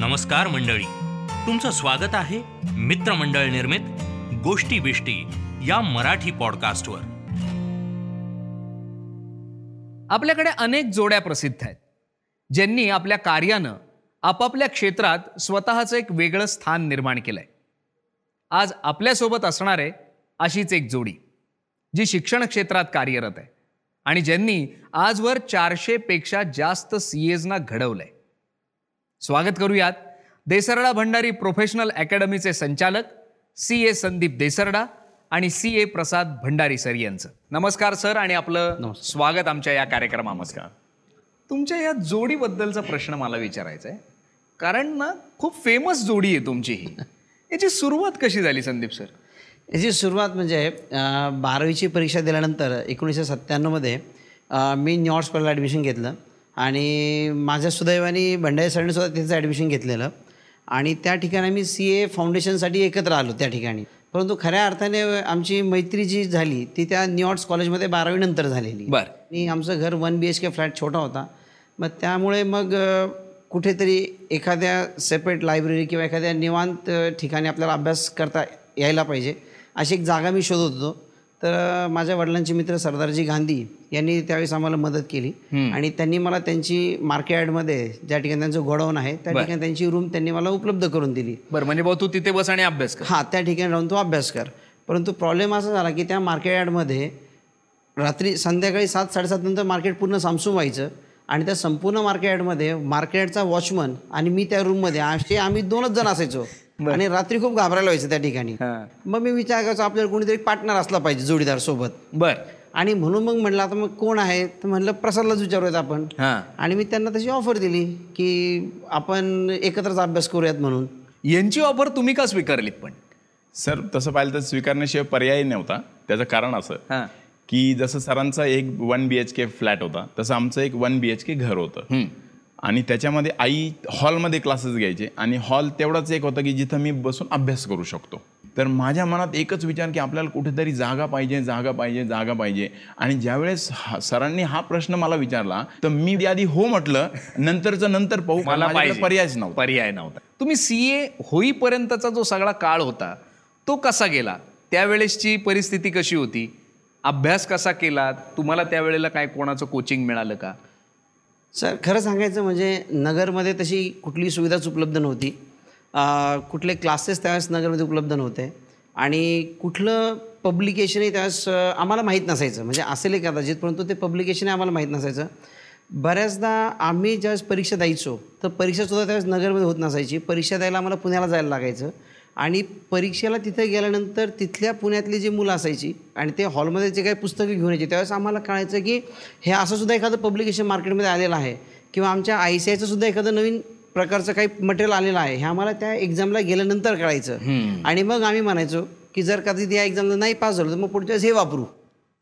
नमस्कार मंडळी. तुमचं स्वागत आहे मित्रमंडळ निर्मित गोष्टी बिष्टी या मराठी पॉडकास्टवर आपल्याकडे अनेक जोड्या प्रसिद्ध आहेत. ज्यांनी आपल्या कार्यानं आपापल्या क्षेत्रात स्वतःचं एक वेगळं स्थान निर्माण केलंय. आज आपल्यासोबत असणारे अशीच एक जोडी जी शिक्षण क्षेत्रात कार्यरत आहे आणि ज्यांनी आजवर चारशे पेक्षा जास्त सी एजना घडवलंय. स्वागत करूयात. देसरडा भंडारी प्रोफेशनल अकॅडमीचे संचालक सी ए संदीप देसरडा आणि C A Prasad Bhandari sir यांचं. नमस्कार सर आणि आपलं स्वागत आमच्या या कार्यक्रमामध्ये. तुमच्या या जोडीबद्दलचा प्रश्न मला विचारायचा आहे. कारण ना खूप फेमस जोडी आहे तुमची ही. याची सुरुवात कशी झाली संदीप सर? याची सुरुवात म्हणजे बारावीची परीक्षा दिल्यानंतर एकोणीसशे सत्त्याण्णवमध्ये मी न्यू स्कूलला ॲडमिशन घेतलं. आणि माझ्या सुदैवाने भंडारी सरांनी सुद्धा तिथं ॲडमिशन घेतलेलं. आणि त्या ठिकाणी आम्ही सी ए फाउंडेशनसाठी एकत्र आलो त्या ठिकाणी. परंतु खऱ्या अर्थाने आमची मैत्री जी झाली ती त्या न्यूयॉर्क कॉलेजमध्ये बारावीनंतर झालेली. बर. आणि आमचं घर one B H K flat छोटा होता. मग त्यामुळे मग कुठेतरी एखाद्या सेपरेट लायब्ररी किंवा एखाद्या निवांत ठिकाणी आपल्याला अभ्यास करता यायला पाहिजे अशी एक जागा मी शोधत होतो. तर माझ्या वडिलांचे मित्र सरदारजी गांधी यांनी त्यावेळेस आम्हाला मदत केली. आणि त्यांनी मला त्यांची मार्केटमध्ये ज्या ठिकाणी त्यांचं गोडाऊन आहे त्या ठिकाणी त्यांची रूम त्यांनी मला उपलब्ध करून दिली. बरं म्हणजे भाऊ तू तिथे बस आणि अभ्यास कर. हां त्या ठिकाणी राहून तो अभ्यास कर. परंतु प्रॉब्लेम असा झाला की त्या मार्केट यार्डमध्ये रात्री संध्याकाळी सात साडेसात नंतर मार्केट पूर्ण सामसूम व्हायचं आणि त्या संपूर्ण मार्केट यार्डमध्ये मार्केट यार्डचा वॉचमन आणि मी त्या रूममध्ये असे आम्ही दोनच जण असायचो. आणि रात्री खूप घाबरायला व्हायचं त्या ठिकाणी. हां. मग मी विचार करायचो आपल्याला कोणीतरी पार्टनर असला पाहिजे जोडीदार सोबत. बर. आणि म्हणून मग म्हटलं आता मग कोण आहे? तर म्हणलं प्रसादलाच विचारूयात आपण. हां. आणि मी त्यांना तशी ऑफर दिली की आपण एकत्रच अभ्यास करूयात म्हणून. यांची ऑफर तुम्ही का स्वीकारलीत पण? सर तसं पाहिलं तर स्वीकारण्याशिवाय पर्याय नव्हता. त्याचं कारण असं हां. की जसं सरांचा एक one B H K flat होता तसं आमचं एक वन बी एच के घर होतं. आणि त्याच्यामध्ये आई हॉलमध्ये क्लासेस घ्यायचे आणि हॉल तेवढाच एक होता की जिथं मी बसून अभ्यास करू शकतो. तर माझ्या मनात एकच विचार की आपल्याला कुठेतरी जागा पाहिजे जागा पाहिजे जागा पाहिजे. आणि ज्यावेळेस सरांनी हा प्रश्न मला विचारला तर मी आधी हो म्हटलं नंतरचं नंतर पाहू मला पर्यायच नव्हता. पर्याय नव्हता. तुम्ही सी ए होईपर्यंतचा जो सगळा काळ होता तो कसा गेला? त्यावेळेसची परिस्थिती कशी होती? अभ्यास कसा केला? तुम्हाला त्यावेळेला काय कोणाचं कोचिंग मिळालं का? सर खरं सांगायचं म्हणजे नगरमध्ये तशी कुठली सुविधाच उपलब्ध नव्हती. कुठले क्लासेस त्यावेळेस नगरमध्ये उपलब्ध नव्हते. आणि कुठलं पब्लिकेशनही त्यावेळेस आम्हाला माहीत नसायचं. म्हणजे असेल कदाचित परंतु ते पब्लिकेशनही आम्हाला माहीत नसायचं. बऱ्याचदा आम्ही ज्यावेळेस परीक्षा द्यायचो तर परीक्षासुद्धा त्यावेळेस नगरमध्ये होत नसायची. परीक्षा द्यायला आम्हाला पुण्याला जायला लागायचं. आणि परीक्षेला तिथे गेल्यानंतर तिथल्या पुण्यातली जी मुलं असायची आणि ते हॉलमध्ये जे काही पुस्तकं घेऊन यायचे त्यावेळेस आम्हाला कळायचं की हे असं सुद्धा एखादं पब्लिकेशन मार्केटमध्ये आलेलं आहे. किंवा आमच्या आय सी आयचं सुद्धा एखादं नवीन प्रकारचं काही मटेरियल आलेलं आहे. हे आम्हाला त्या एक्झामला गेल्यानंतर कळायचं. आणि मग आम्ही म्हणायचो की जर कधी त्या एक्झामला नाही पास झालो तर मग पुढच्या वेळेस हे वापरू.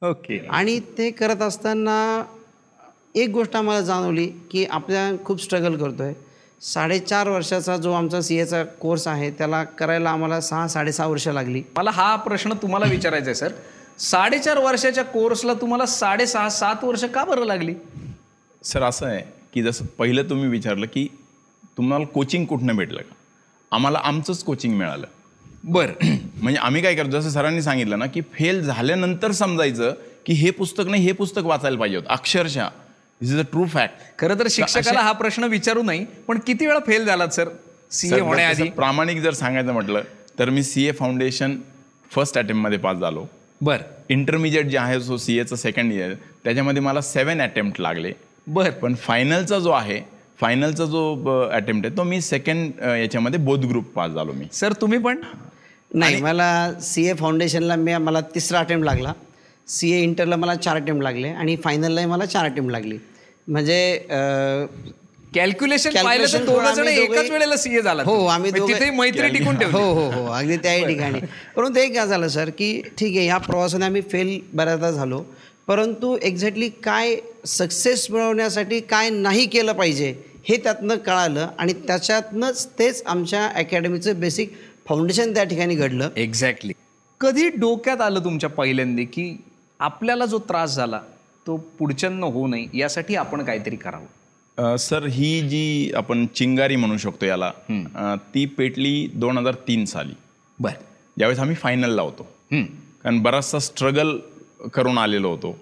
ओके. आणि ते करत असताना एक गोष्ट आम्हाला जाणवली की आपल्या खूप स्ट्रगल करतो आहे साडेचार वर्षाचा जो आमचा सी एचा कोर्स आहे त्याला करायला आम्हाला सहा साडेसहा वर्ष लागली. मला हा प्रश्न तुम्हाला विचारायचा आहे सर. साडेचार वर्षाच्या कोर्सला तुम्हाला साडेसहा सात वर्ष का बरं लागली? सर असं आहे की जसं पहिलं तुम्ही विचारलं की तुम्हाला कोचिंग कुठनं भेटलं का? आम्हाला आमचंच कोचिंग मिळालं. बरं. म्हणजे आम्ही काय करतो जसं सरांनी सांगितलं ना की फेल झाल्यानंतर समजायचं की हे पुस्तक नाही हे पुस्तक वाचायला पाहिजे होतं. अक्षरशः. This is a true fact खरं तर शिक्षकाला हा प्रश्न विचारू नाही पण किती वेळा फेल झालात सर सी ए होण्याआधी. प्रामाणिक जर सांगायचं म्हटलं तर मी सी ए फाउंडेशन फर्स्ट अटेम्प्टमध्ये पास झालो. बर. इंटरमिजिएट जे आहे सो सी एचं सेकंड इयर त्याच्यामध्ये मला सेवन अटेम्प्ट लागले. बर. पण फायनलचा जो आहे फायनलचा जो अटेम्प्ट आहे तो मी सेकंड याच्यामध्ये बोध ग्रुप पास झालो मी. सर तुम्ही पण? नाही मला सी ए फाउंडेशनला मी मला तिसरा अटेम्प्ट लागला. सी ए इंटरला मला चार अटेम्प्ट लागले आणि फायनललाही मला चार अटेम्प्ट लागली. म्हणजे कॅल्क्युलेशन पाहिलं तर एकाच वेळेला सीए झाला हो आम्ही दोघे- तिथे मैत्री टिकून ठेवली. हो हो हो अगदी त्याही ठिकाणी. परंतु एक काय झालं सर की ठीक आहे ह्या प्रवासाने आम्ही फेल बऱ्याचदा झालो. परंतु एक्झॅक्टली काय सक्सेस मिळवण्यासाठी काय नाही केलं पाहिजे हे त्यातनं कळालं आणि त्याच्यातनंच तेच आमच्या अकॅडमीचं बेसिक फाउंडेशन त्या ठिकाणी घडलं. एक्झॅक्टली कधी डोक्यात आलं तुमच्या पहिल्यांदा की आपल्याला जो त्रास झाला तो पुढच्यांना होऊ नये यासाठी आपण काहीतरी करावं. सर ही जी आपण चिंगारी म्हणू शकतो याला ती पेटली दोन हजार तीन साली. बर. ज्यावेळेस आम्ही फायनलला होतो. कारण बराचसा स्ट्रगल करून आलेलो होतो.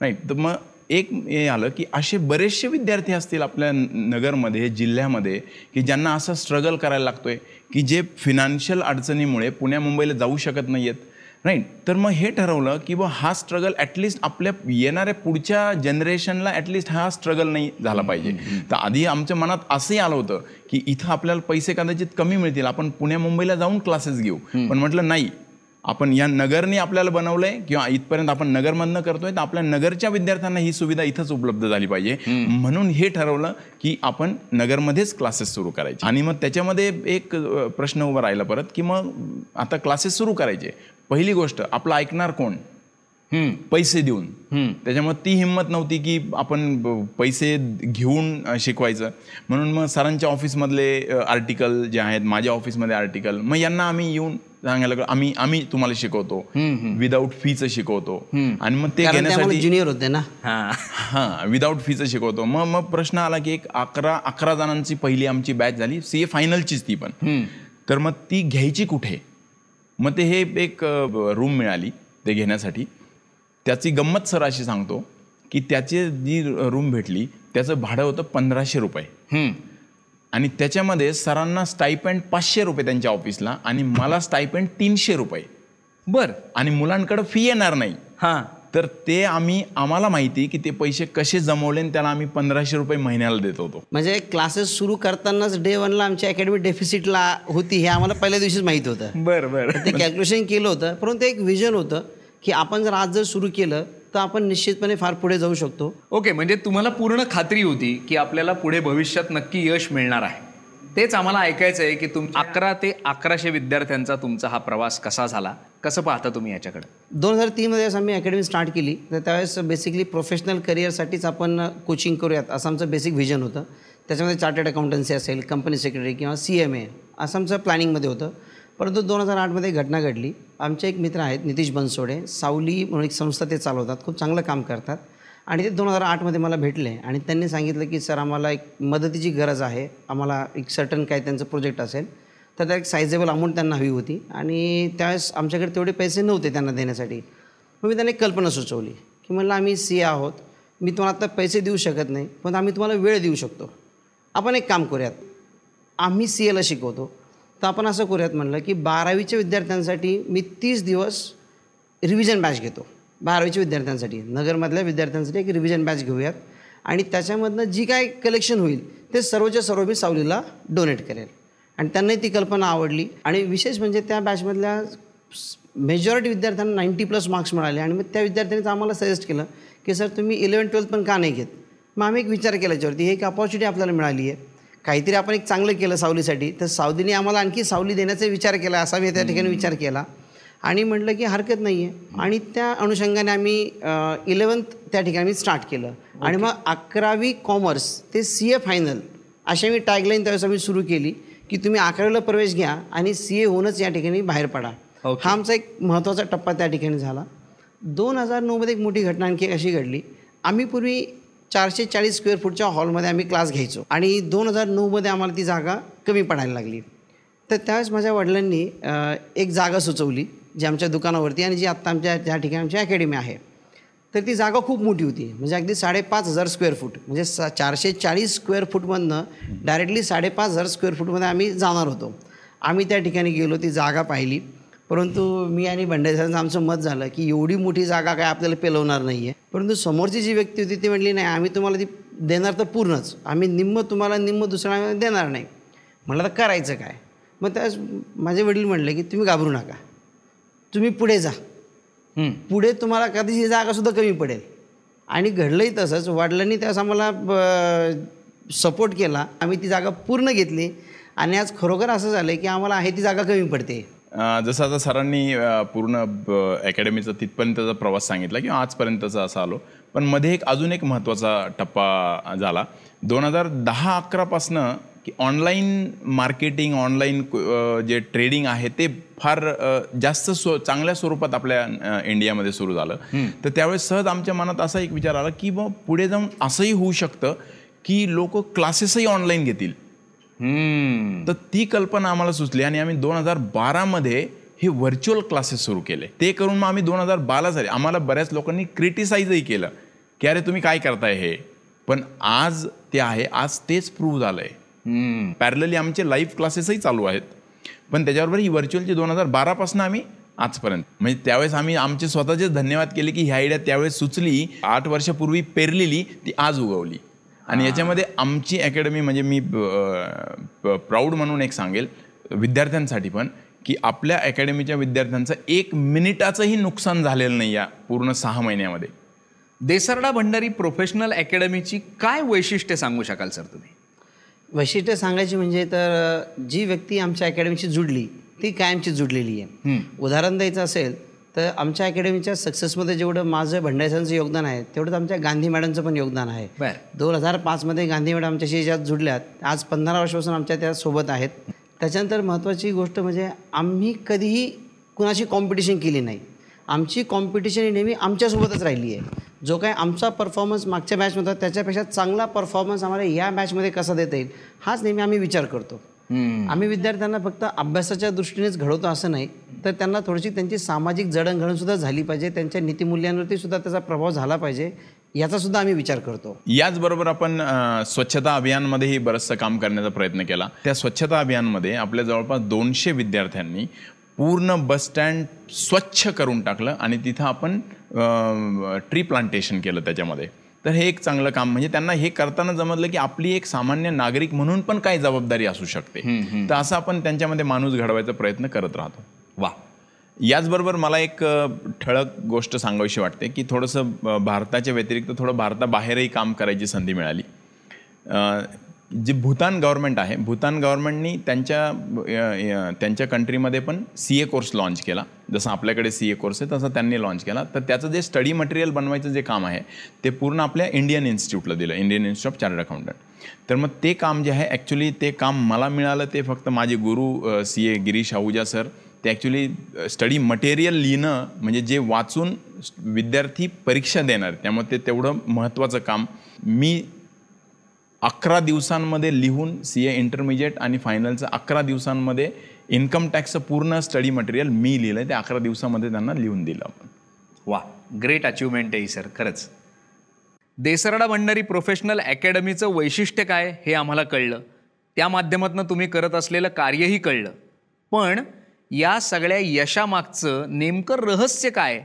नाही तर मग एक हे आलं की असे बरेचसे विद्यार्थी असतील आपल्या नगरमध्ये जिल्ह्यामध्ये की ज्यांना असं स्ट्रगल करायला लागतोय की जे फिनान्शियल अडचणीमुळे पुण्या मुंबईला जाऊ शकत नाही आहेत राईट तर मग हे ठरवलं की बा हा स्ट्रगल ॲटलिस्ट आपल्या येणाऱ्या पुढच्या जनरेशनला ॲटलिस्ट हा स्ट्रगल नाही झाला पाहिजे. तर आधी आमच्या मनात असंही आलं होतं की इथं आपल्याला पैसे कदाचित कमी मिळतील. आपण पुण्या मुंबईला जाऊन क्लासेस घेऊ. पण म्हटलं नाही. आपण या नगरने आपल्याला बनवलंय किंवा इथपर्यंत आपण नगरमधनं करतोय तर आपल्या नगरच्या विद्यार्थ्यांना ही सुविधा इथंच उपलब्ध झाली पाहिजे. म्हणून हे ठरवलं की आपण नगरमध्येच क्लासेस सुरू करायचे. आणि मग त्याच्यामध्ये एक प्रश्न उभा राहिला परत की मग आता क्लासेस सुरू करायचे. पहिली गोष्ट आपलं ऐकणार कोण? पैसे देऊन. त्याच्यामुळे ती हिंमत नव्हती की आपण पैसे घेऊन शिकवायचं. म्हणून मग सरांच्या ऑफिसमधले आर्टिकल जे आहेत माझ्या ऑफिसमध्ये आर्टिकल मग यांना आम्ही येऊन सांगायला लागलो, आम्ही आम्ही तुम्हाला शिकवतो. विदाऊट फीचं शिकवतो. आणि मग ते घेण्यासाठी ज्युनियर होते ना. हां. विदाऊट फीचं शिकवतो. मग मग प्रश्न आला की एक अकरा अकरा जणांची पहिली आमची बॅच झाली सी ए फायनलचीच ती पण. तर मग ती घ्यायची कुठे? मग ते हे एक रूम मिळाली ते घेण्यासाठी. त्याची गंमत सर अशी सांगतो की त्याची जी रूम भेटली त्याचं भाडं होतं पंधराशे रुपये. आणि त्याच्यामध्ये सरांना स्टायपेंड पाचशे रुपये त्यांच्या ऑफिसला आणि मला स्टायपेंड तीनशे रुपये. बर. आणि मुलांकडं फी येणार नाही. हां. तर ते आम्ही आम्हाला माहिती की ते पैसे कसे जमवले आणि त्याला आम्ही पंधराशे रुपये महिन्याला देत होतो. म्हणजे क्लासेस सुरू करतानाच डे वनला आमची अकॅडमी डेफिसिटला होती हे आम्हाला पहिल्या दिवशीच माहीत होतं. बर बर. ते कॅल्क्युलेशन केलं होतं परंतु एक विजन होतं की आपण जर आज जर सुरू केलं तर आपण निश्चितपणे फार पुढे जाऊ शकतो. ओके म्हणजे तुम्हाला पूर्ण खात्री होती की आपल्याला पुढे भविष्यात नक्की यश मिळणार आहे. तेच आम्हाला ऐकायचं आहे की तुम अकरा ते अकराशे विद्यार्थ्यांचा तुमचा हा प्रवास कसा झाला? कसं पाहता तुम्ही याच्याकडे? दोन हजार तीनमध्ये असं आम्ही अकॅडमी स्टार्ट केली. तर त्यावेळेस बेसिकली प्रोफेशनल करिअरसाठीच आपण कोचिंग करूयात असं आमचं बेसिक व्हिजन होतं. त्याच्यामध्ये चार्टर्ड अकाउंटन्सी असेल कंपनी सेक्रेटरी किंवा सी एम ए असं आमचं प्लॅनिंगमध्ये होतं. परंतु दोन हजार आठमध्ये घटना घडली. आमचे एक मित्र आहेत नितीश बनसोडे. सावली म्हणून एक संस्था ते चालवतात. खूप चांगलं काम करतात. आणि ते दोन हजार आठमध्ये मला भेटले आणि त्यांनी सांगितलं की सर आम्हाला एक मदतीची गरज आहे. आम्हाला एक सर्टन काय त्यांचं प्रोजेक्ट असेल तर त्या एक सायझेबल अमाऊंट त्यांना हवी होती. आणि त्यावेळेस आमच्याकडे तेवढे पैसे नव्हते त्यांना देण्यासाठी. मग मी त्यांना एक कल्पना सुचवली की म्हणलं आम्ही सी आहोत. मी तुम्हाला आता पैसे देऊ शकत नाही पण आम्ही तुम्हाला वेळ देऊ शकतो. आपण एक काम करूयात. आम्ही सी एला शिकवतो. तर आपण असं करूयात म्हणलं की बारावीच्या विद्यार्थ्यांसाठी मी तीस दिवस रिव्हिजन बॅच घेतो. बारावीच्या विद्यार्थ्यांसाठी. नगरमधल्या विद्यार्थ्यांसाठी एक रिव्हिजन बॅच घेऊयात. आणि त्याच्यामधनं जी काय कलेक्शन होईल ते सर्वच्या सर्व मी सावलीला डोनेट करेल. आणि त्यांनाही ती कल्पना आवडली. आणि विशेष म्हणजे त्या बॅचमधल्या मेजॉरिटी विद्यार्थ्यांना नाईंटी प्लस मार्क्स मिळाले. आणि मग त्या विद्यार्थ्यांनीच आम्हाला सजेस्ट केलं की सर तुम्ही इलेवन ट्वेल्थ पण का नाही घेत? मग आम्ही एक विचार केला याच्यावरती. ही एक अपॉर्च्युनिटी आपल्याला मिळाली आहे. काहीतरी आपण एक चांगलं केलं सावलीसाठी. तर सावलीने आम्हाला आणखी सावली देण्याचा विचार केला असा मी त्या ठिकाणी विचार केला. आणि म्हटलं की हरकत नाही आहे आणि त्या अनुषंगाने आम्ही इलेवन्थ त्या ठिकाणी स्टार्ट केलं. आणि मग अकरावी कॉमर्स ते सी ए फायनल अशी मी टॅगलाईन त्यावेळेस आम्ही सुरू केली की तुम्ही अकरावीला प्रवेश घ्या आणि सी ए होऊनच या ठिकाणी बाहेर पडा. हा आमचा एक महत्त्वाचा टप्पा त्या ठिकाणी झाला. दोन हजार नऊमध्ये एक मोठी घटना आणखी अशी घडली. आम्ही पूर्वी चारशे चाळीस स्क्वेअर फूटच्या हॉलमध्ये आम्ही क्लास घ्यायचो. आणि दोन हजार नऊमध्ये आम्हाला ती जागा कमी पडायला लागली. तर त्यावेळेस माझ्या वडिलांनी एक जागा सुचवली. जी आमच्या दुकानावरती आणि जी आत्ता आमच्या ज्या ठिकाणी आमची अकॅडमी आहे तर ती जागा खूप मोठी होती. म्हणजे अगदी साडेपाच हजार स्क्वेअर फूट. म्हणजे सा चारशे चाळीस स्क्वेअर फूटमधनं डायरेक्टली साडेपाच हजार स्क्वेअर फूटमध्ये आम्ही जाणार होतो. आम्ही त्या ठिकाणी गेलो ती जागा पाहिली. परंतु मी आणि भंडारी आमचं मत झालं की एवढी मोठी जागा काय आपल्याला पेलवणार नाही आहे परंतु समोरची जी व्यक्ती होती ती म्हटली नाही आम्ही तुम्हाला ती देणार तर पूर्णच. आम्ही निम्म तुम्हाला निम्म दुसऱ्या देणार नाही. म्हटलं तर करायचं काय? मग त्या माझे वडील म्हणले की तुम्ही घाबरू नका. तुम्ही पुढे जा. पुढे तुम्हाला कधीची जागासुद्धा कमी पडेल. आणि घडलंही तसंच. वडिलांनी त्यावेळेस आम्हाला सपोर्ट केला. आम्ही ती जागा पूर्ण घेतली. आणि आज खरोखर असं झालं की आम्हाला आहे ती जागा कमी पडते. अं, जसं आता सरांनी अं, पूर्ण अकॅडमीचा तिथपर्यंतचा प्रवास सांगितला किंवा आजपर्यंतचा असा आलो. पण मध्ये एक अजून एक महत्त्वाचा टप्पा झाला. दोन हजार दहा अकरापासनं की ऑनलाईन मार्केटिंग ऑनलाईन जे ट्रेडिंग आहे ते फार जास्त स्व चांगल्या स्वरूपात आपल्या इंडियामध्ये सुरू झालं. तर त्यावेळेस सहज आमच्या मनात असा एक विचार आला की मग पुढे जाऊन असंही होऊ शकतं की लोक क्लासेसही ऑनलाईन घेतील. तर ती कल्पना आम्हाला सुचली आणि आम्ही दोन हजार बारामध्ये हे व्हर्च्युअल क्लासेस सुरू केले. ते करून मग आम्ही दोन हजार बारा साली आम्हाला बऱ्याच लोकांनी क्रिटिसाइजही केलं. की अरे तुम्ही काय करताय हे? पण आज ते आहे. आज तेच प्रूव्ह झालं आहे. पॅरलली आमचे लाईव्ह क्लासेसही चालू आहेत. पण त्याच्याबरोबर ही व्हर्च्युअलची दोन हजार बारापासून आम्ही आजपर्यंत. म्हणजे त्यावेळेस आम्ही आमचे स्वतःचे धन्यवाद केले की ही आयडिया त्यावेळेस सुचली आठ वर्षापूर्वी पेरलेली ती आज उगवली. आणि याच्यामध्ये आमची अकॅडमी म्हणजे मी प्राऊड म्हणून एक सांगेल विद्यार्थ्यांसाठी पण की आपल्या अकॅडमीच्या विद्यार्थ्यांचं एक मिनिटाचंही नुकसान झालेलं नाही या पूर्ण सहा महिन्यामध्ये. देसरडा भंडारी प्रोफेशनल अकॅडमीची काय वैशिष्ट्य सांगू शकाल सर तुम्ही? वैशिष्ट्य सांगायची म्हणजे तर जी व्यक्ती आमच्या अकॅडमीशी जुडली ती कायमची जुडलेली आहे. उदाहरण द्यायचं असेल तर आमच्या अकॅडमीच्या सक्सेसमध्ये जेवढं माझं भंडारीसांचं योगदान आहे तेवढंच आमच्या गांधी मॅडमचं पण योगदान आहे. दोन हजार पाचमध्ये गांधी मॅडम आमच्याशी ज्यात जुडल्यात आज पंधरा वर्षापासून आमच्या त्या सोबत आहेत. त्याच्यानंतर महत्त्वाची गोष्ट म्हणजे आम्ही कधीही कुणाची कॉम्पिटिशन केली नाही. आमची कॉम्पिटिशन ही नेहमी आमच्यासोबतच राहिली आहे. जो काय आमचा परफॉर्मन्स मागच्या मॅचमध्ये त्याच्यापेक्षा चांगला परफॉर्मन्स आम्हाला या मॅचमध्ये कसा देता येईल हाच नेहमी आम्ही विचार करतो. आम्ही विद्यार्थ्यांना फक्त अभ्यासाच्या दृष्टीनेच घडवतो असं नाही तर त्यांना थोडीशी त्यांची सामाजिक जडणघडणसुद्धा झाली पाहिजे त्यांच्या नीतिमूल्यांवरती सुद्धा त्याचा प्रभाव झाला पाहिजे याचा सुद्धा आम्ही विचार करतो. याचबरोबर आपण स्वच्छता अभियानमध्येही बरंचसं काम करण्याचा प्रयत्न केला. त्या स्वच्छता अभियानमध्ये आपल्या जवळपास दोनशे विद्यार्थ्यांनी पूर्ण बस स्टँड स्वच्छ करून टाकलं आणि तिथं आपण ट्री प्लांटेशन केलं त्याच्यामध्ये. तर हे एक चांगलं काम म्हणजे त्यांना हे करताना जमलं की आपली एक सामान्य नागरिक म्हणून पण काय जबाबदारी असू शकते. तर असं आपण त्यांच्यामध्ये माणूस घडवायचा प्रयत्न करत राहतो. वा. याचबरोबर मला एक ठळक गोष्ट सांगावीशी वाटते की थोडंसं भारताच्या व्यतिरिक्त थोडं भारताबाहेरही काम करायची संधी मिळाली. जे भूतान गव्हर्नमेंट आहे भूतान गव्हर्नमेंटनी त्यांच्या त्यांच्या कंट्रीमध्ये पण सी ए कोर्स लॉन्च केला. जसं आपल्याकडे सी ए कोर्स आहे तसं त्यांनी लॉन्च केला. तर त्याचं जे स्टडी मटेरियल बनवायचं जे काम आहे ते पूर्ण आपल्या इंडियन इन्स्टिट्यूटला दिलं Indian institute of chartered accountant. तर मग ते काम जे आहे ॲक्च्युली ते काम मला मिळालं ते फक्त माझे गुरु C A Girish Ahuja sir ते ॲक्च्युली स्टडी मटेरियल लिहिणं म्हणजे जे वाचून विद्यार्थी परीक्षा देणार त्यामुळे ते तेवढं महत्त्वाचं काम मी अकरा दिवसांमध्ये लिहून सी ए इंटरमिजिएट आणि फायनलचं अकरा दिवसांमध्ये इन्कम टॅक्सचं पूर्ण स्टडी मटेरियल मी लिहिलं आहे ते अकरा दिवसामध्ये त्यांना लिहून दिलं आपण. वा ग्रेट अचिव्हमेंट आहे ही सर खरंच. देसरडा भंडारी प्रोफेशनल अकॅडमीचं वैशिष्ट्य काय हे आम्हाला कळलं. त्या माध्यमातून तुम्ही करत असलेलं कार्यही कळलं. पण या सगळ्या यशामागचं नेमकं रहस्य काय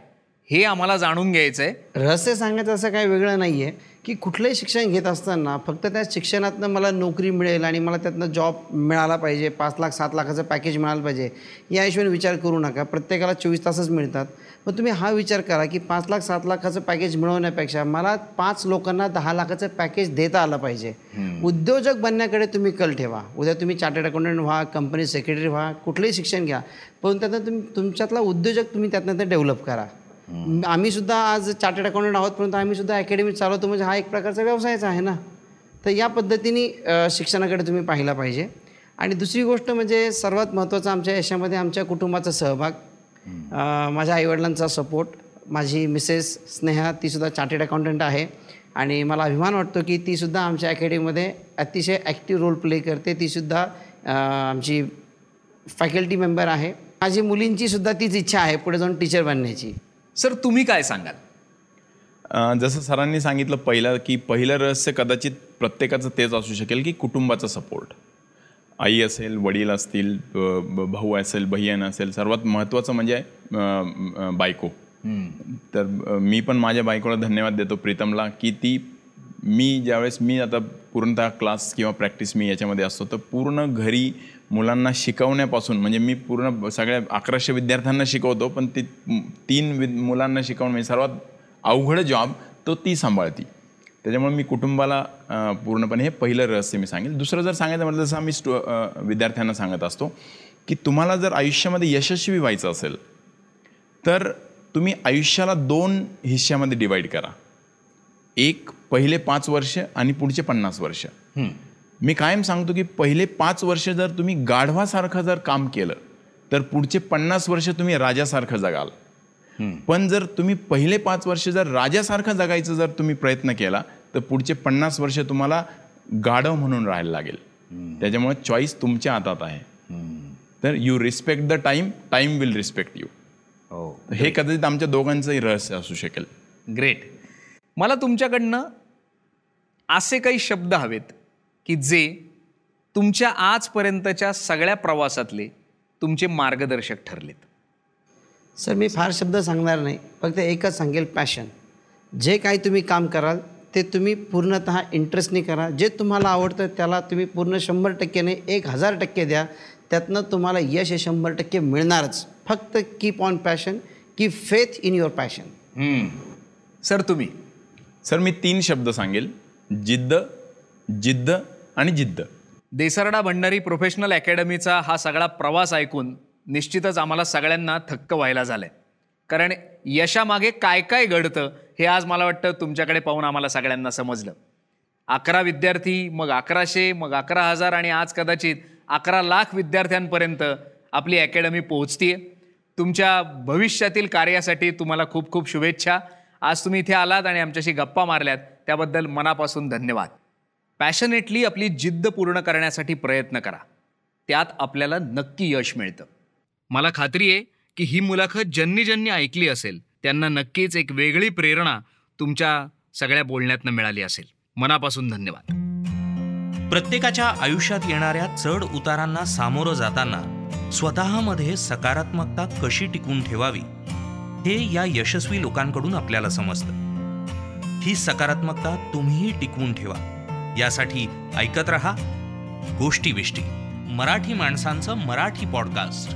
हे आम्हाला जाणून घ्यायचं आहे रहस्य सांगायचं असं काही वेगळं नाही आहे की कुठलंही शिक्षण घेत असताना फक्त त्या शिक्षणातनं मला नोकरी मिळेल आणि मला त्यातनं जॉब मिळाला पाहिजे पाच लाख सात लाखाचं पॅकेज मिळालं पाहिजे या हिशोबाने विचार करू नका. प्रत्येकाला चोवीस तासच मिळतात. मग तुम्ही हा विचार करा की पाच लाख सात लाखाचं पॅकेज मिळवण्यापेक्षा मला पाच लोकांना दहा लाखाचं पॅकेज देता आलं पाहिजे. उद्योजक बनण्याकडे तुम्ही कल ठेवा. उद्या तुम्ही चार्टर्ड अकाउंटंट व्हा कंपनी सेक्रेटरी व्हा कुठलंही शिक्षण घ्या. पण त्यातनं तुम्ही तुमच्यातला उद्योजक तुम्ही त्यातनं ते डेव्हलप करा. आम्ही सुद्धा आज चार्टर्ड अकाउंटंट आहोत परंतु आम्ही सुद्धा अकॅडमी चालवतो म्हणजे हा एक प्रकारचा व्यवसायच आहे ना? तर या पद्धतीने शिक्षणाकडे तुम्ही पाहिला पाहिजे. आणि दुसरी गोष्ट म्हणजे सर्वात महत्त्वाचं आमच्या यशामध्ये आमच्या कुटुंबाचा सहभाग माझ्या आईवडिलांचा सपोर्ट माझी मिसेस स्नेहा तीसुद्धा चार्टर्ड अकाउंटंट आहे. आणि मला अभिमान वाटतो की तीसुद्धा आमच्या अकॅडमीमध्ये अतिशय ॲक्टिव्ह रोल प्ले करते. तीसुद्धा आमची फॅकल्टी मेंबर आहे. माझी मुलींची सुद्धा तीच इच्छा आहे पुढे जाऊन टीचर बनण्याची. सर तुम्ही काय सांगाल? जसं सरांनी सांगितलं पहिलं की पहिलं रहस्य कदाचित प्रत्येकाचं तेच असू शकेल की कुटुंबाचा सपोर्ट आई असेल वडील असतील भाऊ असेल बहीण असेल सर्वात महत्त्वाचं म्हणजे बायको. तर मी पण माझ्या बायकोला धन्यवाद देतो प्रीतमला की ती मी ज्यावेळेस मी आता पूर्णतः क्लास किंवा प्रॅक्टिस मी याच्यामध्ये असतो तर पूर्ण घरी मुलांना शिकवण्यापासून म्हणजे मी पूर्ण सगळ्या अकराशे विद्यार्थ्यांना शिकवतो पण ती तीन वि मुलांना शिकवणं म्हणजे सर्वात अवघड जॉब तो ती सांभाळती. त्याच्यामुळे मी कुटुंबाला पूर्णपणे हे पहिलं रहस्य मी सांगेल. दुसरं जर सांगायचं म्हटलं जसं आम्ही स्टु विद्यार्थ्यांना सांगत असतो की तुम्हाला जर आयुष्यामध्ये यशस्वी व्हायचं असेल तर तुम्ही आयुष्याला दोन हिश्श्यामध्ये डिवाईड करा. एक पहिले पाच वर्ष आणि पुढचे पन्नास वर्ष. मी कायम सांगतो की पहिले पाच वर्ष जर तुम्ही गाढवासारखं जर काम केलं तर पुढचे पन्नास वर्ष तुम्ही राजासारखं जगाल. पण जर तुम्ही पहिले पाच वर्ष जर राजासारखं जगायचं जर तुम्ही प्रयत्न केला तर पुढचे पन्नास वर्ष तुम्हाला गाढव म्हणून राहायला लागेल. त्याच्यामुळे चॉईस तुमच्या हातात आहे. तर you respect the time time will respect you हो. हे कदाचित आमच्या दोघांचंही रहस्य असू शकेल. ग्रेट मला तुमच्याकडनं असे काही शब्द हवेत. की जे तुमच्या आजपर्यंतच्या सगळ्या प्रवासातले तुमचे मार्गदर्शक ठरलेत. सर मी फार शब्द सांगणार नाही फक्त एकच सांगेल पॅशन जे काही तुम्ही काम कराल ते तुम्ही पूर्णतः इंटरेस्टने करा. जे तुम्हाला आवडतं त्याला तुम्ही पूर्ण शंभर टक्के नाही एक हजार टक्के द्या. त्यातनं तुम्हाला यश हे शंभर टक्के मिळणारच. फक्त keep on passion keep faith in your passion sir तुम्ही? सर मी तीन शब्द सांगेल. जिद्द जिद्द आणि जिद्द. देसरडा भंडारी प्रोफेशनल अकॅडमीचा हा सगळा प्रवास ऐकून निश्चितच आम्हाला सगळ्यांना थक्क व्हायला झालंय. कारण यशामागे काय काय घडतं हे आज मला वाटतं तुमच्याकडे पाहून आम्हाला सगळ्यांना समजलं. अकरा विद्यार्थी मग अकराशे मग अकरा हजार आणि आज कदाचित अकरा लाख विद्यार्थ्यांपर्यंत आपली अकॅडमी पोहोचतीये. तुमच्या भविष्यातील कार्यासाठी तुम्हाला खूप खूप शुभेच्छा. आज तुम्ही इथे आलात आणि आमच्याशी गप्पा मारल्यात. त्याबद्दल मनापासून धन्यवाद. पॅशनेटली आपली जिद्द पूर्ण करण्यासाठी प्रयत्न करा. त्यात आपल्याला नक्की यश मिळतं. मला खात्री आहे की ही मुलाखत ज्यांनी ज्यांनी ऐकली असेल त्यांना नक्कीच एक वेगळी प्रेरणा तुमच्या सगळ्या बोलण्यातनं मिळाली असेल. मनापासून धन्यवाद. प्रत्येकाच्या आयुष्यात येणाऱ्या चढ उतारांना सामोरं जाताना स्वतःमध्ये सकारात्मकता कशी टिकून ठेवावी हे या यशस्वी लोकांकडून आपल्याला समजतं. ही सकारात्मकता तुम्हीही टिकवून ठेवा. यासाठी ऐकत रहा गोष्टी विष्टी मराठी माणसांचं मराठी पॉडकास्ट.